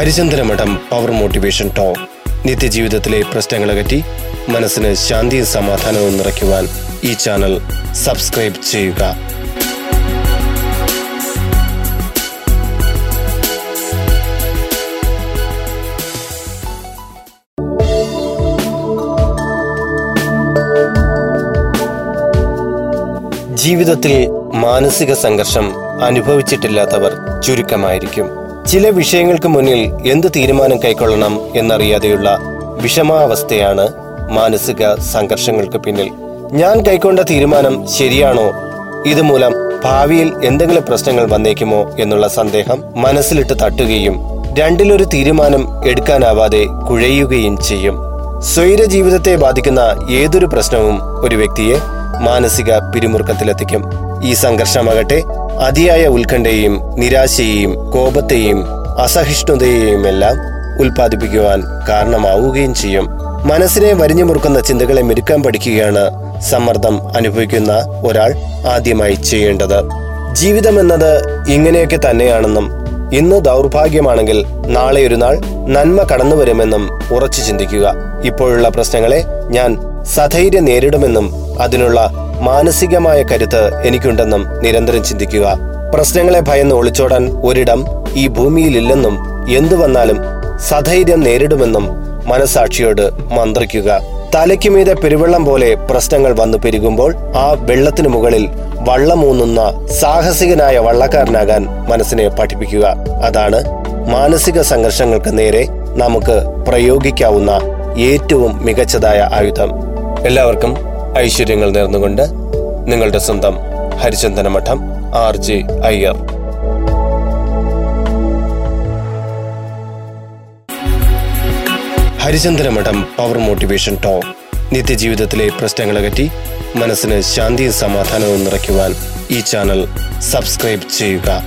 Harichandramadham power motivation talk നിത്യജീവിതത്തിലെ പ്രശ്നങ്ങളകറ്റി മനസ്സിന് ശാന്തിയും സമാധാനവും നിറയ്ക്കുവാൻ ഈ ചാനൽ സബ്സ്ക്രൈബ് ചെയ്യുക. ജീവിതത്തിൽ മാനസിക സംഘർഷം അനുഭവിച്ചിട്ടില്ലാത്തവർ ചുരുക്കമായിരിക്കും. ചില വിഷയങ്ങൾക്ക് മുന്നിൽ എന്ത് തീരുമാനം കൈക്കൊള്ളണം എന്നറിയാതെയുള്ള വിഷമാവസ്ഥയാണ് മാനസിക സംഘർഷങ്ങൾക്ക് പിന്നിൽ. ഞാൻ കൈക്കൊണ്ട തീരുമാനം ശരിയാണോ? ഇതുമൂലം ഭാവിയിൽ എന്തെങ്കിലും പ്രശ്നങ്ങൾ വന്നേക്കുമോ എന്നുള്ള സന്ദേഹം മനസ്സിലിട്ട് തട്ടുകയും രണ്ടിലൊരു തീരുമാനം എടുക്കാനാവാതെ കുഴയുകയും ചെയ്യും. സ്വൈര ജീവിതത്തെ ബാധിക്കുന്ന ഏതൊരു പ്രശ്നവും ഒരു വ്യക്തിയെ മാനസിക പിരിമുറുക്കത്തിലെത്തിക്കും. ഈ സംഘർഷമാകട്ടെ അതിയായ ഉത്കണ്ഠയെയും നിരാശയെയും കോപത്തെയും അസഹിഷ്ണുതയെയും എല്ലാം ഉൽപ്പാദിപ്പിക്കുവാൻ കാരണമാവുകയും ചെയ്യും. മനസ്സിനെ വരിഞ്ഞു മുറുക്കുന്ന ചിന്തകളെ മെരുക്കാൻ പഠിക്കുകയാണ് സമ്മർദ്ദം അനുഭവിക്കുന്ന ഒരാൾ ആദ്യമായി ചെയ്യേണ്ടത്. ജീവിതം എന്നത് ഇങ്ങനെയൊക്കെ തന്നെയാണെന്നും ഇന്ന് ദൗർഭാഗ്യമാണെങ്കിൽ നാളെ ഒരു നാൾ നന്മ കടന്നു വരുമെന്നും ഉറച്ചു ചിന്തിക്കുക. ഇപ്പോഴുള്ള പ്രശ്നങ്ങളെ ഞാൻ സധൈര്യം നേരിടുമെന്നും അതിനുള്ള മാനസികമായ കരുത്ത് എനിക്കുണ്ടെന്നും നിരന്തരം ചിന്തിക്കുക. പ്രശ്നങ്ങളെ ഭയന്ന് ഒളിച്ചോടാൻ ഒരിടം ഈ ഭൂമിയിലില്ലെന്നും എന്തു വന്നാലും സധൈര്യം നേരിടുമെന്നും മനസാക്ഷിയോട് മന്ത്രിക്കുക. തലയ്ക്ക് മീതെ പെരുവെള്ളം പോലെ പ്രശ്നങ്ങൾ വന്നു പെരുകുമ്പോൾ ആ വെള്ളത്തിനു മുകളിൽ വള്ളമൂന്നുന്ന സാഹസികനായ വള്ളക്കാരനാകാൻ മനസ്സിനെ പഠിപ്പിക്കുക. അതാണ് മാനസിക സംഘർഷങ്ങൾക്ക് നേരെ നമുക്ക് പ്രയോഗിക്കാവുന്ന ഏറ്റവും മികച്ചതായ ആയുധം. എല്ലാവർക്കും ഐശ്വര്യങ്ങൾ നേർന്നുകൊണ്ട് നിങ്ങളുടെ സ്വന്തം ഹരിചന്ദന മഠം R J Iyer. Harichandana Madham power motivation talk നിത്യജീവിതത്തിലെ പ്രശ്നങ്ങളകറ്റി മനസ്സിന് ശാന്തിയും സമാധാനവും നിറയ്ക്കുവാൻ ഈ ചാനൽ സബ്സ്ക്രൈബ് ചെയ്യുക.